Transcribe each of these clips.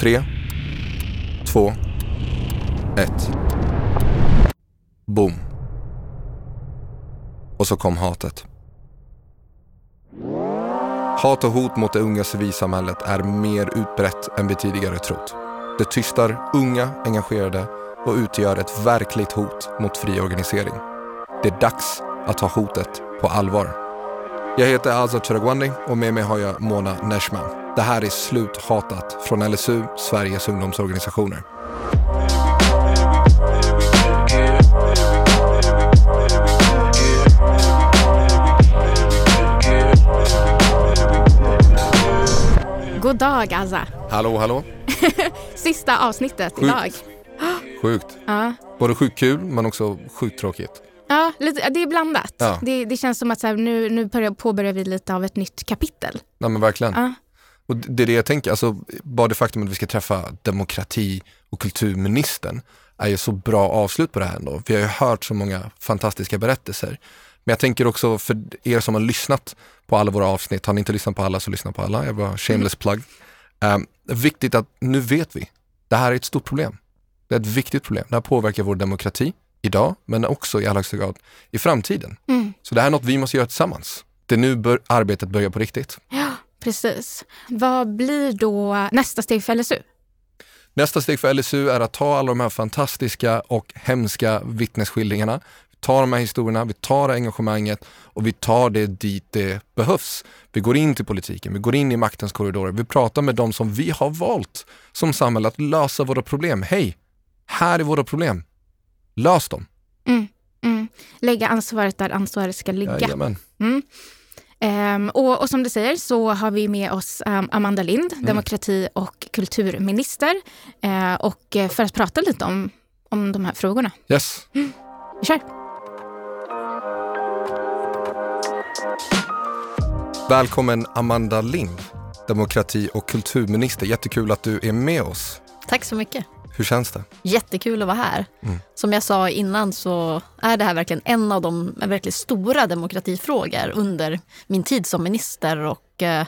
Tre, två, ett. Boom. Och så kom hatet. Hat och hot mot det unga civilsamhället är mer utbrett än vi tidigare trott. Det tystar unga engagerade och utgör ett verkligt hot mot fri organisering. Det är dags att ta hotet på allvar. Jag heter Azad Chiragwandi och med mig har jag Mona Neshman. Det här är Sluthatat från LSU, Sveriges ungdomsorganisationer. God dag Azza. Hallå, hallå. Sista avsnittet Sjukt. idag. Sjukt. Ja. Både sjukt kul men också sjukt tråkigt. Ja, lite, det är blandat. Ja. Det, det känns som att så här, nu, nu börjar, påbörjar vi lite av ett nytt kapitel. Nej men verkligen. Ja. Och det är det jag tänker, alltså, bara det faktum att vi ska träffa demokrati och kulturministern är ju så bra avslut på det här ändå. Vi har ju hört så många fantastiska berättelser. Men jag tänker också för er som har lyssnat på alla våra avsnitt, har ni inte lyssnat på alla så lyssna på alla. Jag var shameless plug. Um, viktigt att nu vet vi, det här är ett stort problem. Det är ett viktigt problem. Det här påverkar vår demokrati idag, men också i allra högsta grad i framtiden. Mm. Så det här är något vi måste göra tillsammans. Det är nu bör arbetet börjar på riktigt. Precis. Vad blir då nästa steg för LSU? Nästa steg för LSU är att ta alla de här fantastiska och hemska vittnesskildringarna, ta de här historierna, vi tar engagemanget och vi tar det dit det behövs. Vi går in till politiken, vi går in i maktens korridorer, vi pratar med de som vi har valt som samhälle att lösa våra problem. Hej, här är våra problem. Lös dem. Mm. Mm. Lägga ansvaret där ansvaret ska ligga. Jajamän. Mm. Ehm, och, och som du säger så har vi med oss um, Amanda Lind, demokrati och kulturminister. Eh, och eh, för att prata lite om, om de här frågorna. Yes. Vi kör! Välkommen Amanda Lind, demokrati och kulturminister. Jättekul att du är med oss. Tack så mycket. Hur känns det? Jättekul att vara här. Mm. Som jag sa innan så är det här verkligen en av de verkligen stora demokratifrågor under min tid som minister och eh,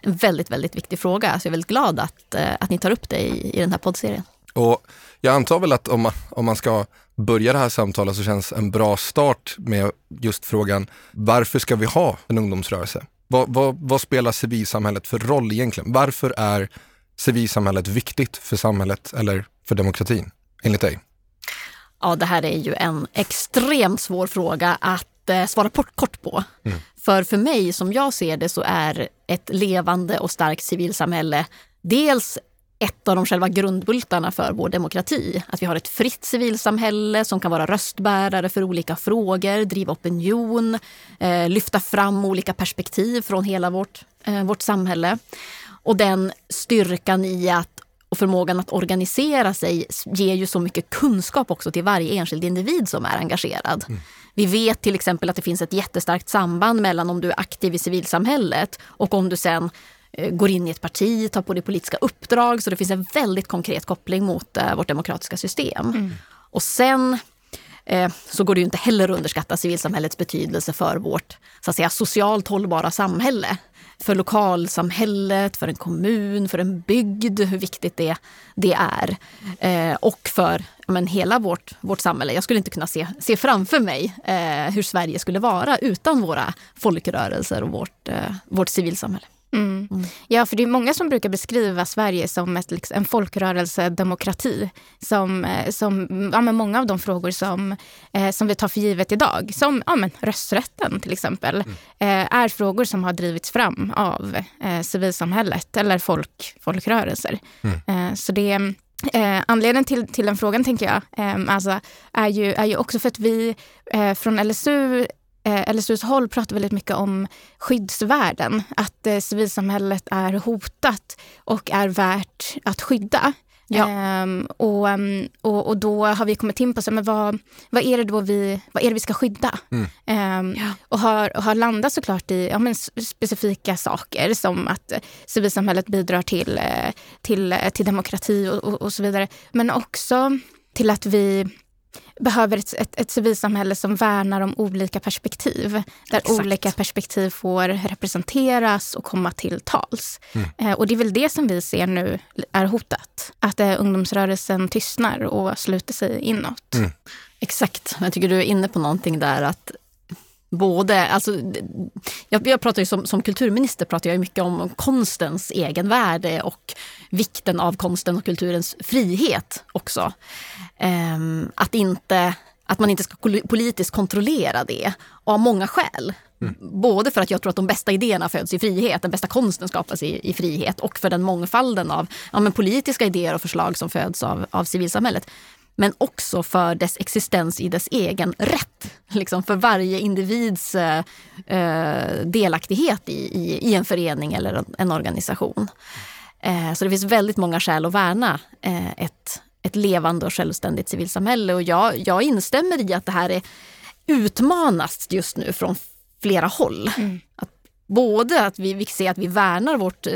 en väldigt, väldigt viktig fråga. Så jag är väldigt glad att, eh, att ni tar upp det i, i den här poddserien. Och jag antar väl att om man, om man ska börja det här samtalet så känns en bra start med just frågan varför ska vi ha en ungdomsrörelse? Vad, vad, vad spelar civilsamhället för roll egentligen? Varför är civilsamhället viktigt för samhället eller för demokratin enligt dig? Ja, det här är ju en extremt svår fråga att eh, svara kort, på. För för mig, som jag ser det, så är ett levande och starkt civilsamhälle dels ett av de själva grundbultarna för vår demokrati. Att vi har ett fritt civilsamhälle som kan vara röstbärare för olika frågor, driva opinion, eh, lyfta fram olika perspektiv från hela vårt, eh, vårt samhälle. Och den styrkan i att och förmågan att organisera sig ger ju så mycket kunskap också till varje enskild individ som är engagerad. Vi vet till exempel att det finns ett jättestarkt samband mellan om du är aktiv i civilsamhället och om du sen eh, går in i ett parti, tar på dig politiska uppdrag. Så det finns en väldigt konkret koppling mot eh, vårt demokratiska system. Och sen eh, så går det ju inte heller att underskatta civilsamhällets betydelse för vårt så att säga, socialt hållbara samhälle. För lokalsamhället, för en kommun, för en bygd, hur viktigt det, det är. Eh, och för men, hela vårt, vårt samhälle. Jag skulle inte kunna se, se framför mig eh, hur Sverige skulle vara utan våra folkrörelser och vårt, eh, vårt civilsamhälle. Mm. Ja, för det är många som brukar beskriva Sverige som ett, liksom, en folkrörelsedemokrati. Som, eh, som ja, men många av de frågor som, eh, som vi tar för givet idag, som ja, men rösträtten till exempel, eh, är frågor som har drivits fram av eh, civilsamhället eller folk, folkrörelser. Eh, så det Eh, anledningen till, till den frågan tänker jag eh, alltså, är, ju, är ju också för att vi eh, från LSU eh, LSUs håll pratar väldigt mycket om skyddsvärden. Att eh, civilsamhället är hotat och är värt att skydda. Ja. Ehm, och, ehm, och, och då har vi kommit in på så, men vad, vad, är det då vi, vad är vi ska skydda. Ehm, och, har, och har landat såklart i ja, men specifika saker som att eh, civilsamhället bidrar till, eh, till, eh, till demokrati och, och, och så vidare. Men också till att vi behöver ett, ett, ett civilsamhälle som värnar om olika perspektiv. Där Exakt. olika perspektiv får representeras och komma till tals. Mm. Eh, och det är väl det som vi ser nu är hotat. Att eh, ungdomsrörelsen tystnar och sluter sig inåt. Mm. Exakt. Jag tycker du är inne på någonting där att både, alltså, jag, jag pratar ju som, som kulturminister pratar jag mycket om konstens egenvärde och vikten av konsten och kulturens frihet också. Um, att, inte, att man inte ska politiskt kontrollera det av många skäl. Mm. Både för att jag tror att de bästa idéerna föds i frihet, den bästa konsten skapas i, i frihet och för den mångfalden av ja, men politiska idéer och förslag som föds av, av civilsamhället men också för dess existens i dess egen rätt. Liksom för varje individs eh, eh, delaktighet i, i, i, en förening eller en, en organisation. Eh, så det finns väldigt många skäl att värna eh, ett, ett levande och självständigt civilsamhälle. Och jag, jag instämmer i att det här är utmanas just nu från flera håll. Mm. Att Både att vi, vi ser att vi värnar vårt, eh,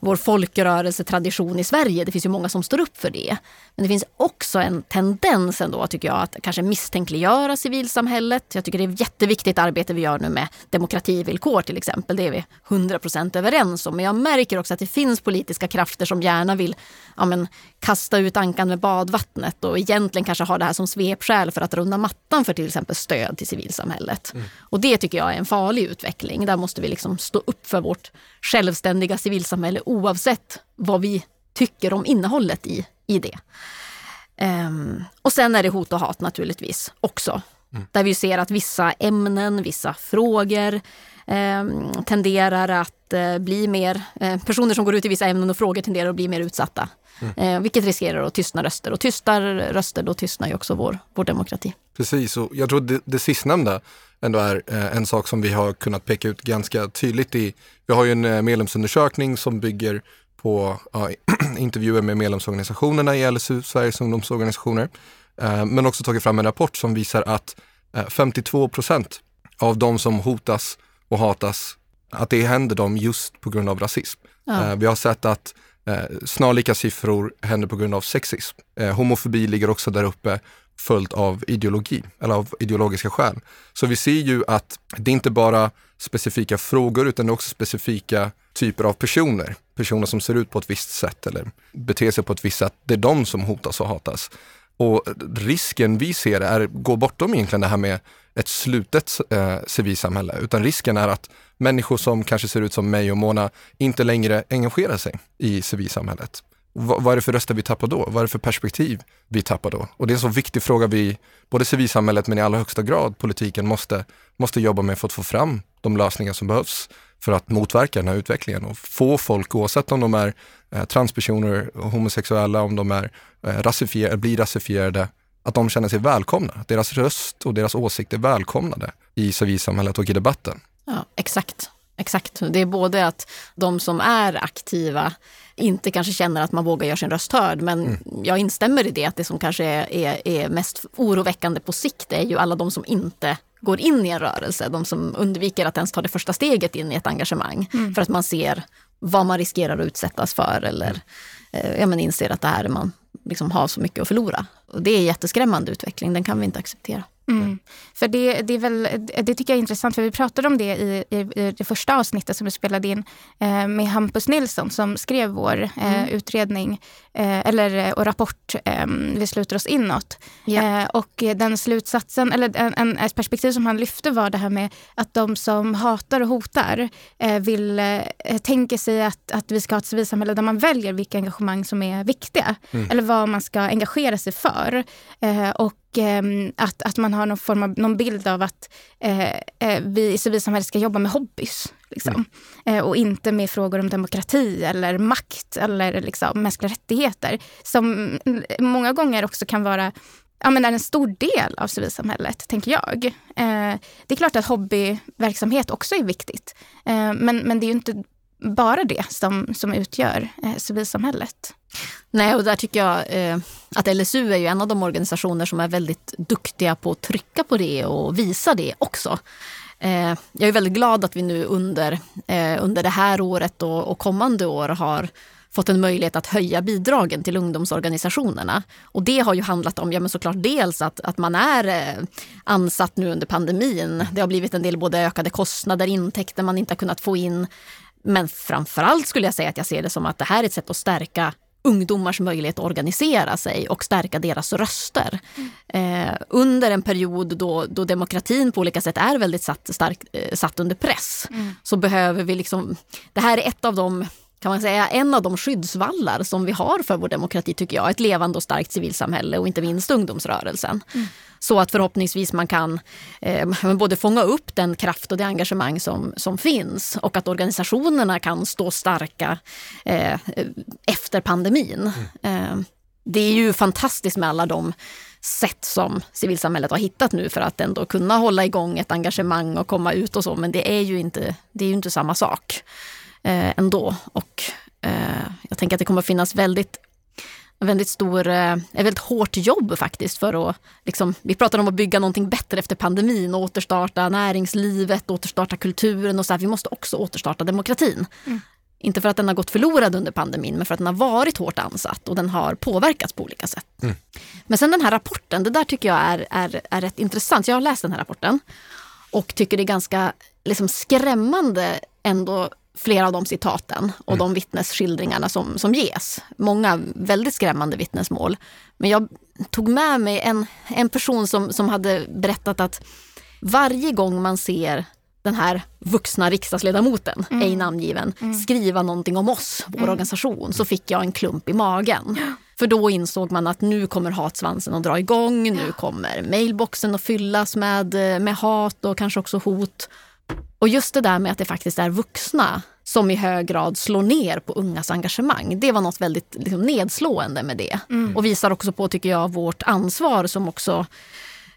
vår folkrörelsetradition i Sverige. Det finns ju många som står upp för det. Men det finns också en tendens ändå, tycker jag, att kanske misstänkliggöra civilsamhället. Jag tycker det är ett jätteviktigt arbete vi gör nu med demokrativillkor till exempel. Det är vi 100% överens om. Men jag märker också att det finns politiska krafter som gärna vill ja, men, kasta ut ankan med badvattnet och egentligen kanske ha det här som svepskäl för att runda mattan för till exempel stöd till civilsamhället. Mm. Och det tycker jag är en farlig utveckling. Där måste vi liksom stå upp för vårt självständiga civilsamhälle oavsett vad vi tycker om innehållet i, i det. Um, och sen är det hot och hat naturligtvis också. Mm. Där vi ser att vissa ämnen, vissa frågor um, tenderar att uh, bli mer... Uh, personer som går ut i vissa ämnen och frågor tenderar att bli mer utsatta. Mm. Uh, vilket riskerar att tystna röster. Och tystar röster, då tystnar ju också vår, vår demokrati. Precis, och jag tror det, det sistnämnda ändå är en sak som vi har kunnat peka ut ganska tydligt i. Vi har ju en medlemsundersökning som bygger på ja, intervjuer med medlemsorganisationerna i LSU, Sveriges ungdomsorganisationer, eh, men också tagit fram en rapport som visar att eh, 52 procent av de som hotas och hatas, att det händer dem just på grund av rasism. Ja. Eh, vi har sett att eh, snarlika siffror händer på grund av sexism. Eh, homofobi ligger också där uppe följt av ideologi eller av ideologiska skäl. Så vi ser ju att det är inte bara specifika frågor utan det är också specifika typer av personer. Personer som ser ut på ett visst sätt eller beter sig på ett visst sätt. Det är de som hotas och hatas. Och risken vi ser är, går bortom egentligen det här med ett slutet eh, civilsamhälle, utan risken är att människor som kanske ser ut som mig och Mona inte längre engagerar sig i civilsamhället vad, är det för röster vi tappar då? Vad är det för perspektiv vi tappar då? Och det är en så viktig fråga vi, både civilsamhället men i allra högsta grad politiken måste, måste jobba med för att få fram de lösningar som behövs för att motverka den här utvecklingen och få folk, oavsett om de är eh, transpersoner, homosexuella, om de är eh, rasifierade, blir rasifierade, att de känner sig välkomna. Deras röst och deras åsikter är välkomnade i civilsamhället och i debatten. Ja, exakt. Exakt. Det är både att de som är aktiva inte kanske känner att man vågar göra sin röst hörd. Men mm. jag instämmer i det att det som kanske är, är, är, mest oroväckande på sikt är ju alla de som inte går in i en rörelse. De som undviker att ens ta det första steget in i ett engagemang. Mm. För att man ser vad man riskerar att utsättas för eller mm. eh, ja, men inser att det här man liksom har så mycket att förlora. Och det är en jätteskrämmande utveckling, den kan vi inte acceptera. Mm. För det, det, är väl, det tycker jag är intressant, för vi pratade om det i, i, i det första avsnittet som vi spelade in eh, med Hampus Nilsson som skrev vår eh, mm. utredning eh, eller, och rapport eh, Vi sluter oss inåt. Eh, och den slutsatsen, eller en, en, ett perspektiv som han lyfte var det här med att de som hatar och hotar eh, vill eh, tänka sig att, att vi ska ha ett civilsamhälle där man väljer vilka engagemang som är viktiga. Mm. Eller vad man ska engagera sig för. och eh, att, att man har någon form av någon bild av att eh, eh, vi i civilsamhället ska jobba med hobbys. Liksom. Mm. Eh, och inte med frågor om demokrati eller makt eller liksom, mänskliga rättigheter. Som många gånger också kan vara ja, men är en stor del av civilsamhället, tänker jag. Eh, det är klart att hobbyverksamhet också är viktigt. Eh, men, men det är ju inte bara det som, som utgör eh, civilsamhället. Nej, och där tycker jag eh, att LSU är ju en av de organisationer som är väldigt duktiga på att trycka på det och visa det också. Eh, jag är väldigt glad att vi nu under, eh, under det här året och, och kommande år har fått en möjlighet att höja bidragen till ungdomsorganisationerna. Och det har ju handlat om, ja men såklart dels att, att man är eh, ansatt nu under pandemin. Det har blivit en del både ökade kostnader, intäkter man inte har kunnat få in. Men framförallt skulle jag säga att jag ser det som att det här är ett sätt att stärka ungdomars möjlighet att organisera sig och stärka deras röster. Mm. Eh, under en period då, då demokratin på olika sätt är väldigt satt, stark, eh, satt under press mm. så behöver vi liksom... Det här är ett av de kan man säga, en av de skyddsvallar som vi har för vår demokrati, tycker jag. Ett levande och starkt civilsamhälle och inte minst ungdomsrörelsen. Mm. Så att förhoppningsvis man kan eh, både fånga upp den kraft och det engagemang som, som finns och att organisationerna kan stå starka eh, efter pandemin. Mm. Eh, det är ju fantastiskt med alla de sätt som civilsamhället har hittat nu för att ändå kunna hålla igång ett engagemang och komma ut och så. Men det är ju inte, det är ju inte samma sak eh, ändå. Och eh, jag tänker att det kommer att finnas väldigt väldigt stor, eh, ett väldigt hårt jobb faktiskt för att, liksom, vi pratar om att bygga någonting bättre efter pandemin, återstarta näringslivet, återstarta kulturen och så här, vi måste också återstarta demokratin. Mm. Inte för att den har gått förlorad under pandemin, men för att den har varit hårt ansatt och den har påverkats på olika sätt. Mm. Men sen den här rapporten, det där tycker jag är, är, är rätt intressant. Jag har läst den här rapporten och tycker det är ganska liksom, skrämmande ändå flera av de citaten och mm. de vittnesskildringarna som, som ges. Många väldigt skrämmande vittnesmål. Men jag tog med mig en, en person som, som hade berättat att varje gång man ser den här vuxna riksdagsledamoten, mm. ej namngiven, mm. skriva någonting om oss, vår mm. organisation, så fick jag en klump i magen. För då insåg man att nu kommer hatsvansen att dra igång, nu kommer mailboxen att fyllas med, med hat och kanske också hot. Och just det där med att det faktiskt är vuxna som i hög grad slår ner på ungas engagemang. Det var något väldigt liksom, nedslående med det. Mm. Och visar också på, tycker jag, vårt ansvar som också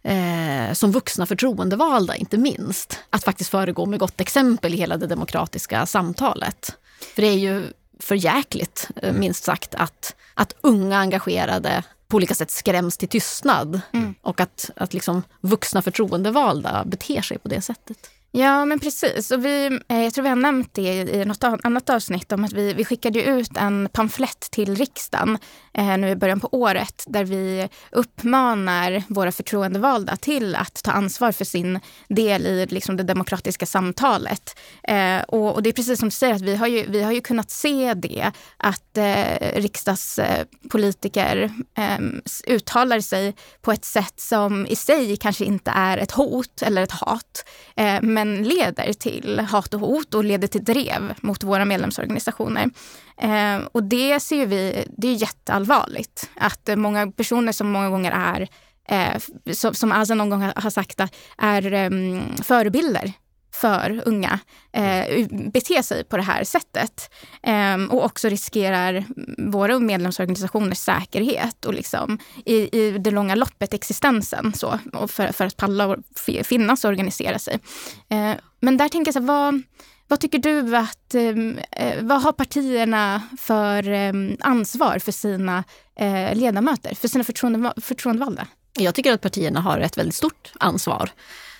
eh, som vuxna förtroendevalda, inte minst. Att faktiskt föregå med gott exempel i hela det demokratiska samtalet. För det är ju för jäkligt, eh, mm. minst sagt, att, att unga engagerade på olika sätt skräms till tystnad. Mm. Och att, att liksom vuxna förtroendevalda beter sig på det sättet. Ja, men precis. Och vi, eh, jag tror vi har nämnt det i något annat avsnitt om att vi, vi skickade ut en pamflett till riksdagen Eh, nu i början på året där vi uppmanar våra förtroendevalda till att ta ansvar för sin del i liksom, det demokratiska samtalet. Eh, och, och, det är precis som du säger, att vi har ju, vi har ju kunnat se det att eh, riksdagspolitiker eh, uttalar sig på ett sätt som i sig kanske inte är ett hot eller ett hat. Eh, men leder till hat och hot och leder till drev mot våra medlemsorganisationer. Eh, och det ser vi, det är jätteallvarligt. Att eh, många personer som många gånger är eh, som, som Azza någon gång har sagt, är eh, förebilder för unga eh, bete sig på det här sättet. Eh, och också riskerar våra medlemsorganisationers säkerhet och liksom i, i det långa loppet existensen så, och för, för att palla och finnas och organisera sig. Eh, men där tänker jag så här, vad, vad tycker du att, ehm, eh, vad har partierna för eh, ansvar för sina eh, ledamöter, för sina förtroende, förtroendevalda? Jag tycker att partierna har ett väldigt stort ansvar.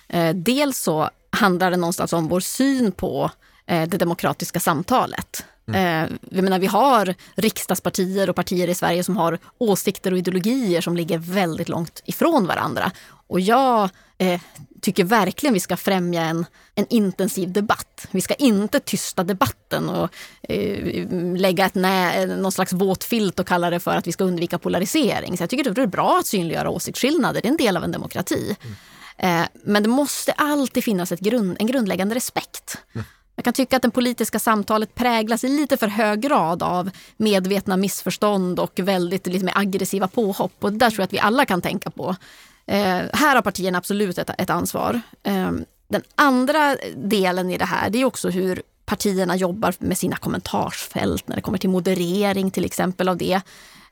Eh, dels så handlar det någonstans om vår syn på eh, det demokratiska samtalet. Mm. Eh, jag menar, vi har riksdagspartier och partier i Sverige som har åsikter och ideologier som ligger väldigt långt ifrån varandra. Och jag eh, tycker verkligen vi ska främja en, en intensiv debatt. Vi ska inte tysta debatten och eh, lägga ett nä, någon slags våt filt och kalla det för att vi ska undvika polarisering. Så jag tycker det är bra att synliggöra åsiktsskillnader, det är en del av en demokrati. Mm. Eh, men det måste alltid finnas ett grund, en grundläggande respekt. Mm. Jag kan tycka att det politiska samtalet präglas i lite för hög grad av medvetna missförstånd och väldigt liksom, aggressiva påhopp. Och det där tror jag att vi alla kan tänka på. Eh, här har partierna absolut ett, ett ansvar. Eh, den andra delen i det här det är också hur partierna jobbar med sina kommentarsfält när det kommer till moderering till exempel av det.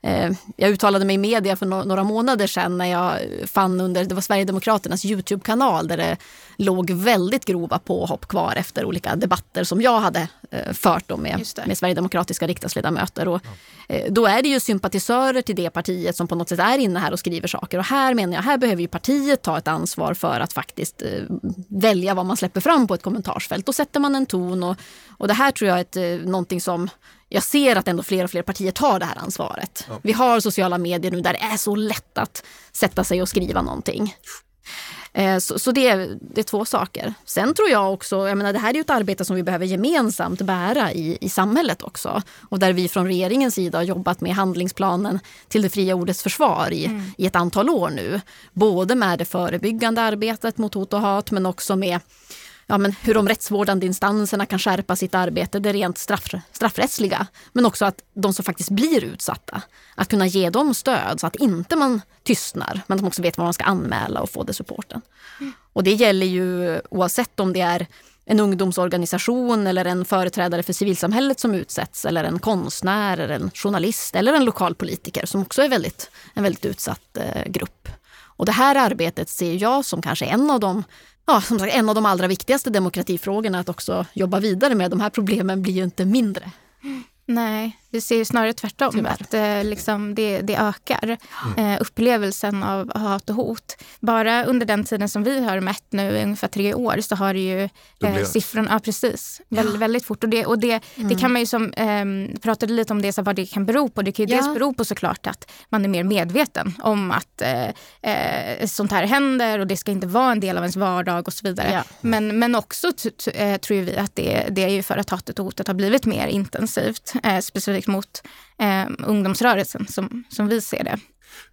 Eh, jag uttalade mig i media för några månader sedan när jag fann under, det var Sverigedemokraternas Youtube-kanal där det låg väldigt grova påhopp kvar efter olika debatter som jag hade eh, fört då med, med sverigedemokratiska riksdagsledamöter. Och, eh, då är det ju sympatisörer till det partiet som på något sätt är inne här och skriver saker. Och här menar jag, här behöver ju partiet ta ett ansvar för att faktiskt välja vad man släpper fram på ett kommentarsfält. Då sätter man en ton och, Och det här tror jag är ett, någonting som jag ser att ändå fler och fler partier tar det här ansvaret. Ja. Vi har sociala medier nu där det är så lätt att sätta sig och skriva någonting. Eh, så, så det, är, det, är två saker. Sen tror jag också, jag menar det här är ju ett arbete som vi behöver gemensamt bära i, i samhället också. Och där vi från regeringens sida har jobbat med handlingsplanen till det fria ordets försvar i, mm. i ett antal år nu. Både med det förebyggande arbetet mot hot och hat men också med ja, men hur de rättsvårdande instanserna kan skärpa sitt arbete, det rent straff, straffrättsliga. Men också att de som faktiskt blir utsatta, att kunna ge dem stöd så att inte man tystnar, men att de också vet vad man ska anmäla och få det supporten. Mm. Och det gäller ju oavsett om det är en ungdomsorganisation eller en företrädare för civilsamhället som utsätts eller en konstnär, eller en journalist eller en lokalpolitiker som också är väldigt, en väldigt utsatt eh, grupp. Och det här arbetet ser jag som kanske en av de ja, som sagt, en av de allra viktigaste demokratifrågorna att också jobba vidare med. De här problemen blir ju inte mindre. Nej, vi ser snarare tvärtom. Tyvärr. Att eh, liksom det, det ökar mm. eh, upplevelsen av hat och hot. Bara under den tiden som vi har mätt nu, ungefär tre år, så har det ju eh, siffrorna, ja precis, väldigt, ja. väldigt fort. Och det, och det, mm. det kan man ju som, eh, pratade lite om det, så vad det kan bero på. Det kan ju ja. dels bero på såklart att man är mer medveten om att eh, eh, sånt här händer och det ska inte vara en del av ens vardag och så vidare. Ja. Men, men också eh, tror vi att det, det är ju för att hatet och hotet har blivit mer intensivt. Eh, specifikt mot eh, ungdomsrörelsen som, som vi ser det.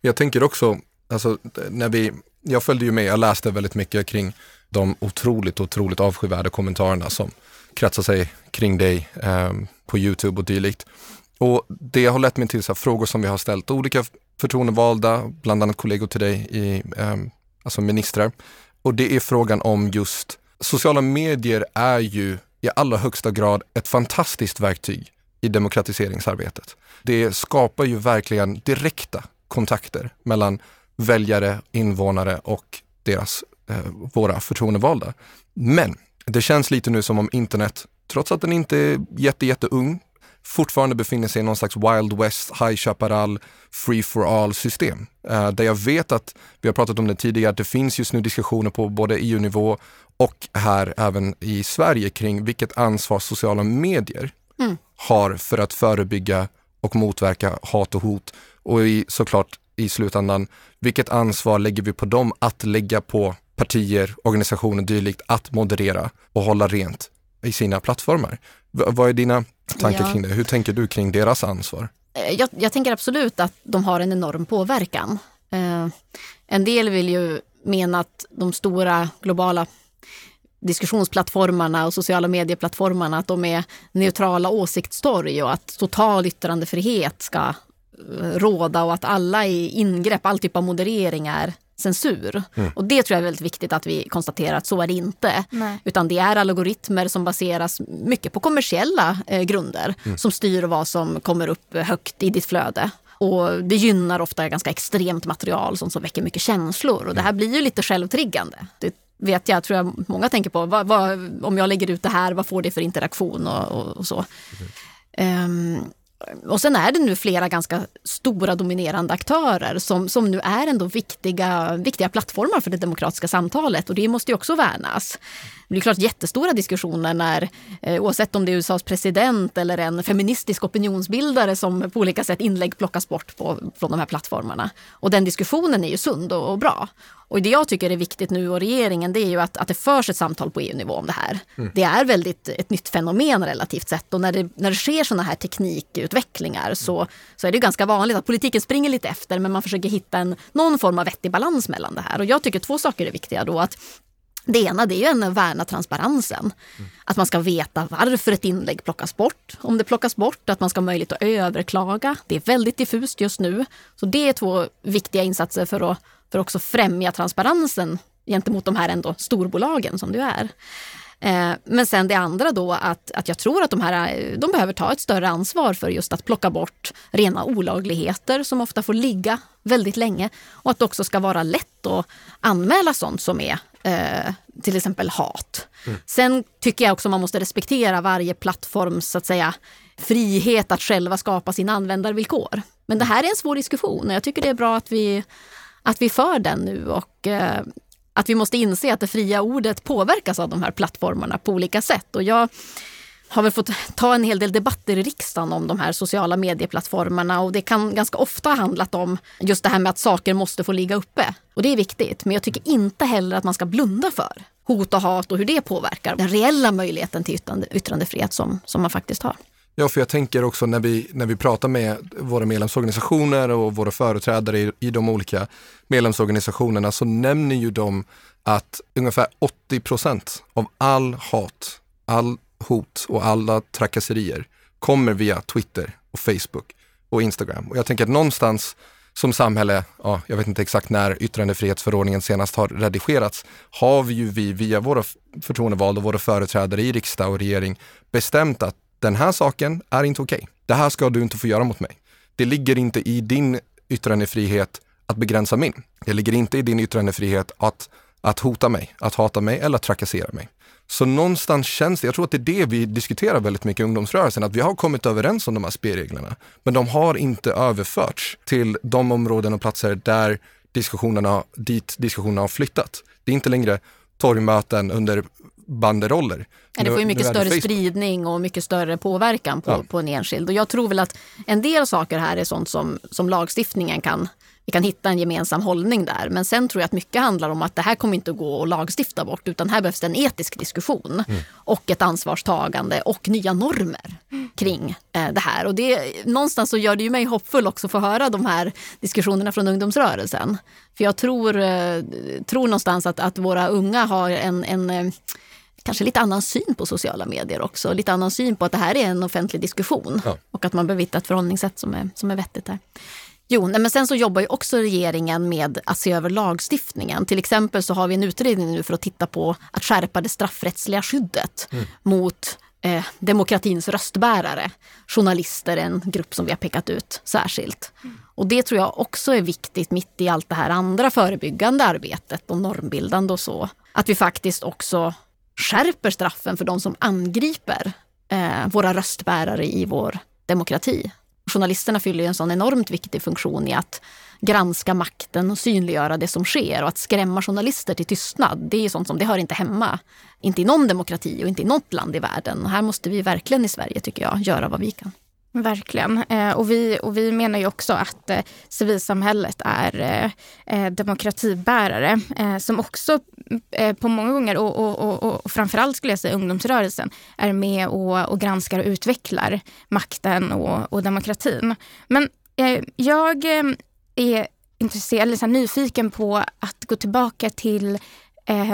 Jag tänker också, alltså, när vi, jag följde ju med, jag läste väldigt mycket kring de otroligt, otroligt avskyvärda kommentarerna som kretsar sig kring dig eh, på Youtube och dylikt. Och det har lett mig till så frågor som vi har ställt olika förtroendevalda, bland annat kollegor till dig, i, eh, alltså ministrar. Och det är frågan om just sociala medier är ju i allra högsta grad ett fantastiskt verktyg i demokratiseringsarbetet. Det skapar ju verkligen direkta kontakter mellan väljare, invånare och deras, eh, våra förtroendevalda. Men det känns lite nu som om internet, trots att den inte är jätte, jätteung, fortfarande befinner sig i någon slags Wild West, High Chaparral, Free for All system. Eh, där jag vet att, vi har pratat om det tidigare, att det finns just nu diskussioner på både EU-nivå och här även i Sverige kring vilket ansvar sociala medier mm. har för att förebygga och motverka hat och hot. Och i, såklart i slutändan, vilket ansvar lägger vi på dem att lägga på partier, organisationer dylikt att moderera och hålla rent i sina plattformar. V vad är dina tankar ja. kring det? Hur tänker du kring deras ansvar? Eh, jag, jag tänker absolut att de har en enorm påverkan. Eh, en del vill ju mena att de stora globala diskussionsplattformarna och sociala medieplattformarna, att de är neutrala åsiktstorg och att total yttrandefrihet ska eh, råda och att alla i ingrepp, all typ av moderering är censur. Mm. Och det tror jag är väldigt viktigt att vi konstaterar att så är det inte. Nej. Utan det är algoritmer som baseras mycket på kommersiella eh, grunder mm. som styr vad som kommer upp högt i ditt flöde. Och det gynnar ofta ganska extremt material som, som väcker mycket känslor. Och det här blir ju lite självtriggande. Det vet jag, tror jag många tänker på. Vad, vad, om jag lägger ut det här, vad får det för interaktion och, och, och så. Mm. Um, och sen är det nu flera ganska stora dominerande aktörer som, som nu är ändå viktiga, viktiga plattformar för det demokratiska samtalet och det måste ju också värnas. Det är klart jättestora diskussioner när, eh, oavsett om det är USAs president eller en feministisk opinionsbildare som på olika sätt inlägg plockas bort på, från de här plattformarna. Och den diskussionen är ju sund och, och bra. Och det jag tycker är viktigt nu och regeringen det är ju att, att det förs ett samtal på EU-nivå om det här. Mm. Det är väldigt ett nytt fenomen relativt sett och när det, när det sker sådana här teknikutvecklingar så, så är det ganska vanligt att politiken springer lite efter men man försöker hitta en, någon form av vettig balans mellan det här. Och jag tycker två saker är viktiga då. att det ena det är ju att värna transparensen. Mm. Att man ska veta varför ett inlägg plockas bort. Om det plockas bort, att man ska ha möjlighet att överklaga. Det är väldigt diffust just nu. Så det är två viktiga insatser för att för också främja transparensen gentemot de här ändå storbolagen som du är. Eh, men sen det andra då att, att jag tror att de här de behöver ta ett större ansvar för just att plocka bort rena olagligheter som ofta får ligga väldigt länge och att det också ska vara lätt att anmäla sånt som är eh, till exempel hat. Mm. Sen tycker jag också man måste respektera varje plattforms så att säga, frihet att själva skapa sina användarvillkor. Men det här är en svår diskussion och jag tycker det är bra att vi att vi för den nu och eh, att vi måste inse att det fria ordet påverkas av de här plattformarna på olika sätt. Och jag, har väl fått ta en hel del debatter i riksdagen om de här sociala medieplattformarna och det kan ganska ofta ha handlat om just det här med att saker måste få ligga uppe. Och det är viktigt, men jag tycker inte heller att man ska blunda för hot och hat och hur det påverkar den reella möjligheten till yttrande, yttrandefrihet som, som man faktiskt har. Ja, för jag tänker också när vi, när vi pratar med våra medlemsorganisationer och våra företrädare i, i de olika medlemsorganisationerna så nämner ju de att ungefär 80 procent av all hat, all hot och alla trakasserier kommer via Twitter och Facebook och Instagram. Och jag tänker att någonstans som samhälle, ja, jag vet inte exakt när yttrandefrihetsförordningen senast har redigerats, har vi ju vi via våra förtroendevalda och våra företrädare i riksdag och regering bestämt att den här saken är inte okej. Okay. Det här ska du inte få göra mot mig. Det ligger inte i din yttrandefrihet att begränsa min. Det ligger inte i din yttrandefrihet att, att hota mig, att hata mig eller att trakassera mig. Så någonstans känns det, jag tror att det är det vi diskuterar väldigt mycket i ungdomsrörelsen, att vi har kommit överens om de här spelreglerna. Men de har inte överförts till de områden och platser där diskussionerna, dit diskussionerna har flyttat. Det är inte längre torgmöten under banderoller. Ja, det får ju mycket större spridning och mycket större påverkan på, ja. på en enskild. Och jag tror väl att en del saker här är sånt som, som lagstiftningen kan vi kan hitta en gemensam hållning där. Men sen tror jag att mycket handlar om att det här kommer inte att gå att lagstifta bort utan här behövs det en etisk diskussion mm. och ett ansvarstagande och nya normer kring eh, det här. Och det, någonstans så gör det ju mig hoppfull också att få höra de här diskussionerna från ungdomsrörelsen. För jag tror, eh, tror någonstans att, att våra unga har en, en eh, kanske lite annan syn på sociala medier också. Lite annan syn på att det här är en offentlig diskussion ja. och att man behöver hitta ett förhållningssätt som är, som är vettigt där. Jo, nej, men sen så jobbar ju också regeringen med att se över lagstiftningen. Till exempel så har vi en utredning nu för att titta på att skärpa det straffrättsliga skyddet mm. mot eh, demokratins röstbärare. Journalister, en grupp som vi har pekat ut särskilt. Mm. Och det tror jag också är viktigt mitt i allt det här andra förebyggande arbetet och normbildande och så. Att vi faktiskt också skärper straffen för de som angriper eh, våra röstbärare i vår demokrati. Journalisterna fyller en sån enormt viktig funktion i att granska makten och synliggöra det som sker och att skrämma journalister till tystnad. Det är sånt som det hör inte hemma. Inte i någon demokrati och inte i något land i världen. Och här måste vi verkligen i Sverige, tycker jag, göra vad vi kan. Verkligen. Eh, och, vi, och vi menar ju också att eh, civilsamhället är eh, eh demokratibärare eh, som också eh, på många gånger och, och, och, och framförallt skulle jag säga ungdomsrörelsen är med och, och granskar och utvecklar makten och, och demokratin. Men eh, jag eh, är intresserad, eller så nyfiken på att gå tillbaka till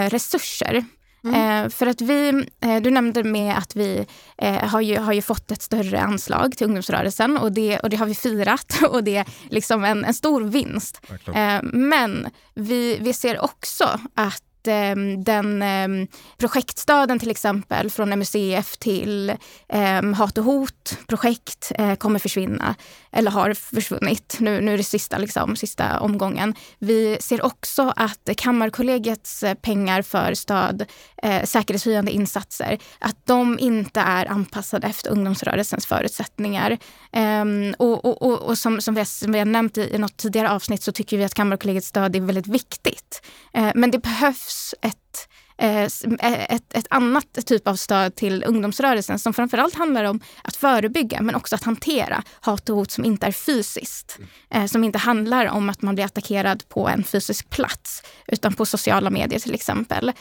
resurser. Mm. Eh, för att vi, eh, du nämnde med att vi eh, har, ju, har ju fått ett större anslag till ungdomsrörelsen och det, och det har vi firat och det är liksom en, en stor vinst. Eh, men vi, vi ser också att Ehm, den ehm, projektstöden till exempel från MUCF till eh, hat och hot projekt eh, kommer försvinna eller har försvunnit. Nu, nu är det sista, liksom, sista omgången. Vi ser också att Kammarkollegiets eh, pengar för stöd, eh, säkerhetshöjande insatser, att de inte är anpassade efter ungdomsrörelsens förutsättningar. Um, och, och, och, och som, som, vi har, som, vi har, nämnt i, i något tidigare avsnitt så tycker vi att Kammarkollegiets stöd är väldigt viktigt. Uh, men det behövs ett eh, ett, ett annat typ av stöd till ungdomsrörelsen som framförallt handlar om att förebygga men också att hantera hat och hot som inte är fysiskt. Eh, som inte handlar om att man blir attackerad på en fysisk plats utan på sociala medier till exempel.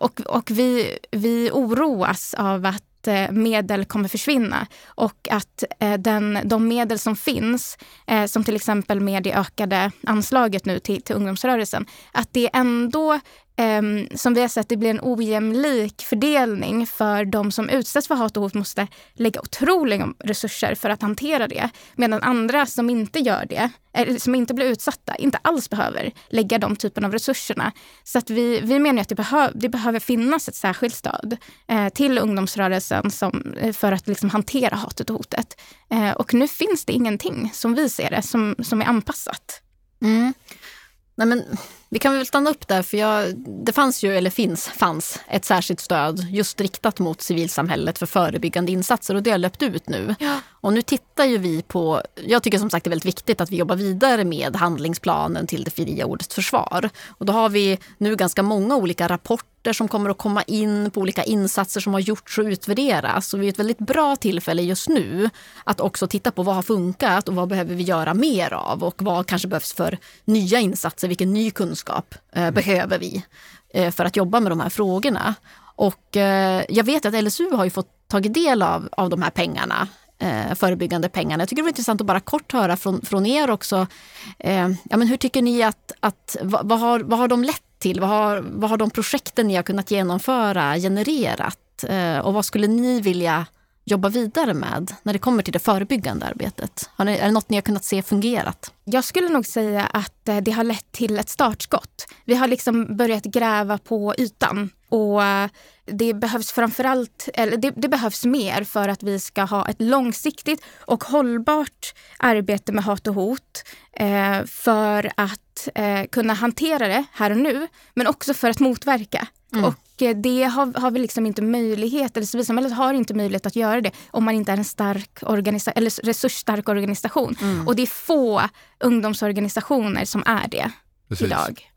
Och, och vi, vi oroas av att Eh, medel kommer försvinna och att eh, den, de medel som finns, eh, som till exempel med det ökade anslaget nu till, till ungdomsrörelsen, att det ändå Ehm, som vi har sett, det blir en ojämlik fördelning för de som utsätts för hat och hot måste lägga otroliga resurser för att hantera det. Medan andra som inte gör det, eller som inte blir utsatta, inte alls behöver lägga de typen av resurserna. Så att vi, vi menar att det, behö, det behöver finnas ett särskilt stöd eh, till ungdomsrörelsen som, eh, för att liksom hantera hatet och hotet. Eh, och nu finns det ingenting, som vi ser det, som, som är anpassat. Mm. Nej, men vi kan väl stanna upp där, för jag, det fanns ju, eller finns, fanns ett särskilt stöd just riktat mot civilsamhället för förebyggande insatser och det har löpt ut nu. Ja. Och nu tittar ju vi på, jag tycker som sagt det är väldigt viktigt att vi jobbar vidare med handlingsplanen till det fria ordets försvar. Och då har vi nu ganska många olika rapporter rapporter som kommer att komma in på olika insatser som har gjorts och utvärderas. Så vi är ett väldigt bra tillfälle just nu att också titta på vad har funkat och vad behöver vi göra mer av och vad kanske behövs för nya insatser, vilken ny kunskap eh, behöver vi eh, för att jobba med de här frågorna. Och eh, jag vet att LSU har ju fått tagit del av, av de här pengarna eh, förebyggande pengarna. Jag tycker det var intressant att bara kort höra från, från er också. Eh, ja, men hur tycker ni att, att vad, vad, har, vad har de lett till? Vad har, vad har de projekten ni har kunnat genomföra genererat? Eh, och vad skulle ni vilja jobba vidare med när det kommer till det förebyggande arbetet? Har ni, är det något ni har kunnat se fungerat? Jag skulle nog säga att eh, det har lett till ett startskott. Vi har liksom börjat gräva på ytan och eh, det behövs framförallt, eller det, det, behövs mer för att vi ska ha ett långsiktigt och hållbart arbete med hat och hot eh, för att eh, kunna hantera det här och nu, men också för att motverka. Mm. Och eh, det har, har vi liksom inte möjlighet, eller civilsamhället har inte möjlighet att göra det om man inte är en stark organisa eller resursstark organisation. Mm. Och det är få ungdomsorganisationer som är det Precis. idag.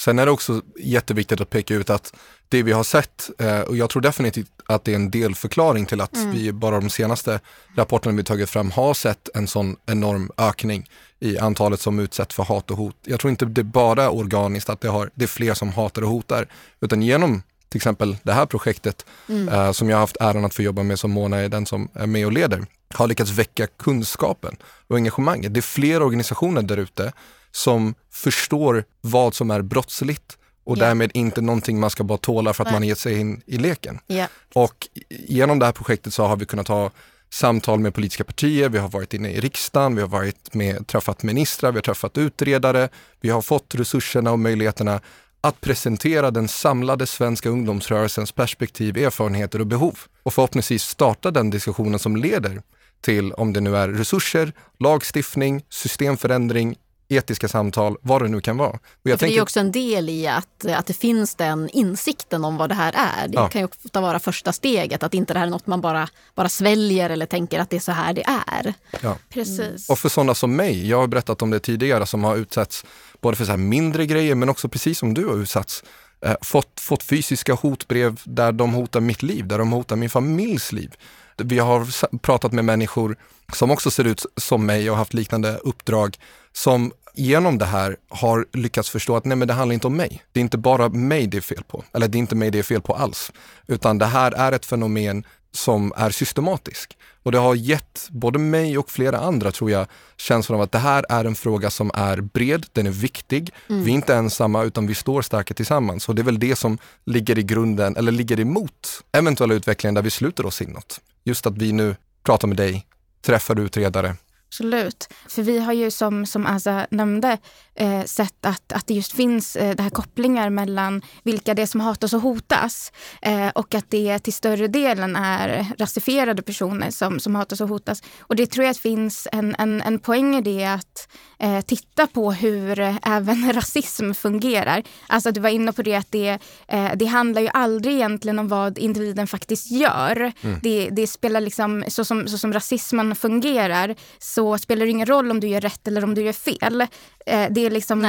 Sen är det också jätteviktigt att peka ut att det vi har sett, eh, och jag tror definitivt att det är en delförklaring till att mm. vi bara de senaste rapporterna vi tagit fram har sett en sån enorm ökning i antalet som utsätts för hat och hot. Jag tror inte det bara är organiskt att det, har, det är fler som hatar och hotar, utan genom till exempel det här projektet mm. uh, som jag har haft äran att få jobba med som Mona är den som är med och leder, har lyckats väcka kunskapen och engagemanget. Det är fler organisationer där ute som förstår vad som är brottsligt och yeah. därmed inte någonting man ska bara tåla för att Nej. man gett sig in i leken. Yeah. Och genom det här projektet så har vi kunnat ha samtal med politiska partier, vi har varit inne i riksdagen, vi har varit med, träffat ministrar, vi har träffat utredare, vi har fått resurserna och möjligheterna att presentera den samlade svenska ungdomsrörelsens perspektiv, erfarenheter och behov. Och förhoppningsvis starta den diskussionen som leder till, om det nu är resurser, lagstiftning, systemförändring, etiska samtal, vad det nu kan vara. Och jag ja, tänker... Det är också en del i att, att det finns den insikten om vad det här är. Det ja. kan ju ofta vara första steget, att inte det här är något man bara, bara sväljer eller tänker att det är så här det är. Ja. Precis. Och för sådana som mig, jag har berättat om det tidigare, som har utsatts både för så mindre grejer men också precis som du har utsatts, eh, fått, fått fysiska hotbrev där de hotar mitt liv, där de hotar min familjs liv. Vi har pratat med människor som också ser ut som mig och haft liknande uppdrag som genom det här har lyckats förstå att nej men det handlar inte om mig. Det är inte bara mig det är fel på, eller det är inte mig det är fel på alls. Utan det här är ett fenomen som är systematisk. Och det har gett både mig och flera andra, tror jag, känslan av att det här är en fråga som är bred, den är viktig. Mm. Vi är inte ensamma utan vi står starka tillsammans. Och det är väl det som ligger i grunden, eller ligger emot eventuella utvecklingar där vi sluter oss inåt. Just att vi nu pratar med dig, träffar utredare, Absolut. För vi har ju som, som Asa nämnde eh, sett att, att det just finns eh, det här kopplingar mellan vilka det är som hatas och hotas eh, och att det till större delen är rasifierade personer som, som hatas och hotas. Och det tror jag att finns en, en, en poäng i det att eh, titta på hur eh, även rasism fungerar. Alltså du var inne på det att det, eh, det handlar ju aldrig egentligen om vad individen faktiskt gör. Mm. Det, det spelar liksom, så som, så som rasismen fungerar så spelar det ingen roll om du gör rätt eller om du gör fel. Eh, det är liksom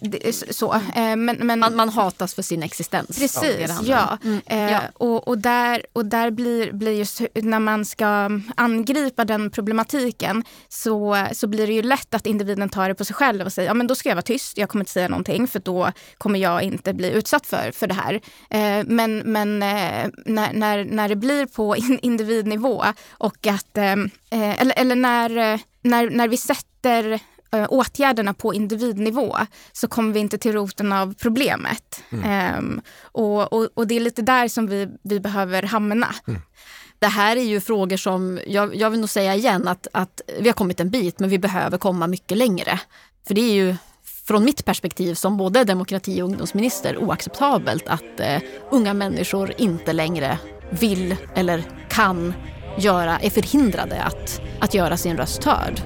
det är så. Eh, men, men, man, man hatas för sin existens. Precis, ja. Mm. Eh, ja. Och, och, där, och där blir, blir just när man ska angripa den problematiken så, så blir det ju lätt att individen tar det på sig själv och säger ja men då ska jag vara tyst, jag kommer inte säga någonting för då kommer jag inte bli utsatt för, för det här. Men, men när, när, när det blir på individnivå och att, eller, eller när, när, när vi sätter Eh, åtgärderna på individnivå så kommer vi inte till roten av problemet. Mm. Um, och, och, och, det är lite där som vi, vi behöver hamna. Mm. Det här är ju frågor som, jag, jag vill nog säga igen att, att vi har kommit en bit men vi behöver komma mycket längre. För det är ju från mitt perspektiv som både demokrati och ungdomsminister oacceptabelt att eh, unga människor inte längre vill eller kan göra, är förhindrade att, att göra sin röst hörd.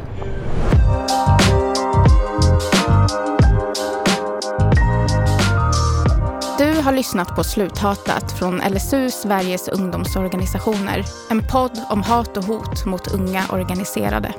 Du har lyssnat på Sluthatat från LSU, Sveriges ungdomsorganisationer. En podd om hat och hot mot unga organiserade.